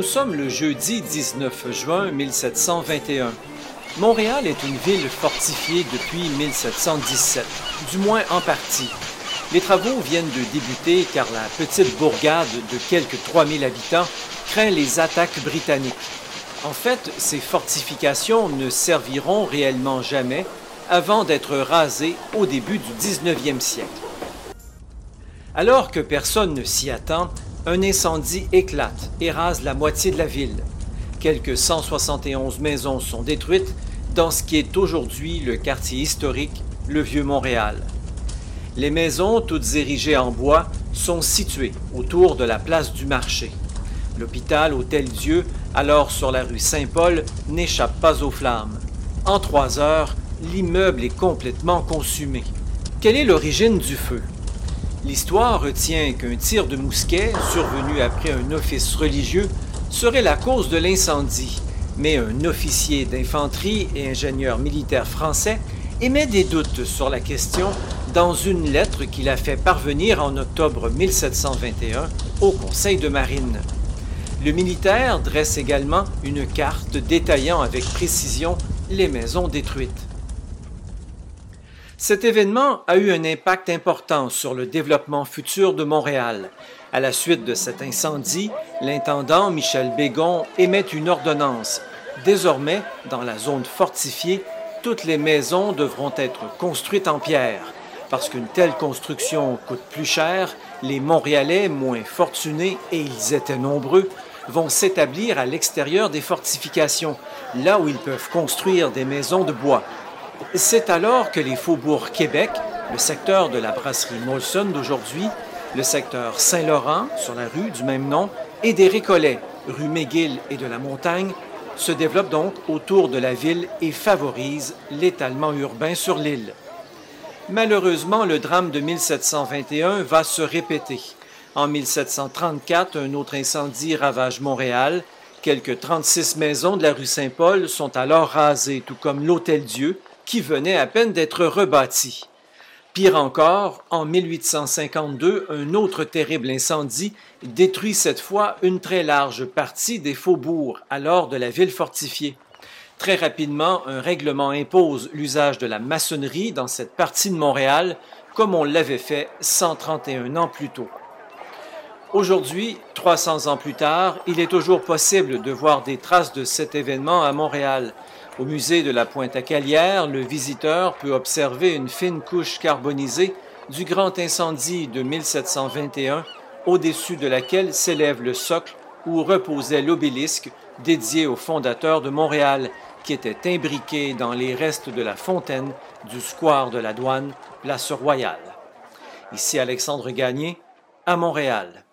Nous sommes le jeudi 19 juin 1721. Montréal est une ville fortifiée depuis 1717, du moins en partie. Les travaux viennent de débuter car la petite bourgade de quelques 3000 habitants craint les attaques britanniques. En fait, ces fortifications ne serviront réellement jamais avant d'être rasées au début du 19e siècle. Alors que personne ne s'y attend, un incendie éclate et rase la moitié de la ville. Quelques 171 maisons sont détruites dans ce qui est aujourd'hui le quartier historique, le Vieux Montréal. Les maisons, toutes érigées en bois, sont situées autour de la place du marché. L'hôpital Hôtel-Dieu, alors sur la rue Saint-Paul, n'échappe pas aux flammes. En trois heures, l'immeuble est complètement consumé. Quelle est l'origine du feu? L'histoire retient qu'un tir de mousquet, survenu après un office religieux, serait la cause de l'incendie, mais un officier d'infanterie et ingénieur militaire français émet des doutes sur la question dans une lettre qu'il a fait parvenir en octobre 1721 au Conseil de marine. Le militaire dresse également une carte détaillant avec précision les maisons détruites. Cet événement a eu un impact important sur le développement futur de Montréal. À la suite de cet incendie, l'intendant Michel Bégon émet une ordonnance. Désormais, dans la zone fortifiée, toutes les maisons devront être construites en pierre. Parce qu'une telle construction coûte plus cher, les Montréalais, moins fortunés, et ils étaient nombreux, vont s'établir à l'extérieur des fortifications, là où ils peuvent construire des maisons de bois. C'est alors que les faubourgs Québec, le secteur de la brasserie Molson d'aujourd'hui, le secteur Saint-Laurent, sur la rue du même nom, et des Récollets, rue McGill et de la Montagne, se développent donc autour de la ville et favorisent l'étalement urbain sur l'île. Malheureusement, le drame de 1721 va se répéter. En 1734, un autre incendie ravage Montréal. Quelques 36 maisons de la rue Saint-Paul sont alors rasées, tout comme l'Hôtel-Dieu, qui venait à peine d'être rebâti. Pire encore, en 1852, un autre terrible incendie détruit cette fois une très large partie des faubourgs, alors de la ville fortifiée. Très rapidement, un règlement impose l'usage de la maçonnerie dans cette partie de Montréal, comme on l'avait fait 131 ans plus tôt. Aujourd'hui, 300 ans plus tard, il est toujours possible de voir des traces de cet événement à Montréal, au musée de la Pointe-à-Calière, le visiteur peut observer une fine couche carbonisée du grand incendie de 1721, au-dessus de laquelle s'élève le socle où reposait l'obélisque dédié au fondateur de Montréal, qui était imbriqué dans les restes de la fontaine du square de la douane, place Royale. Ici Alexandre Gagné, à Montréal.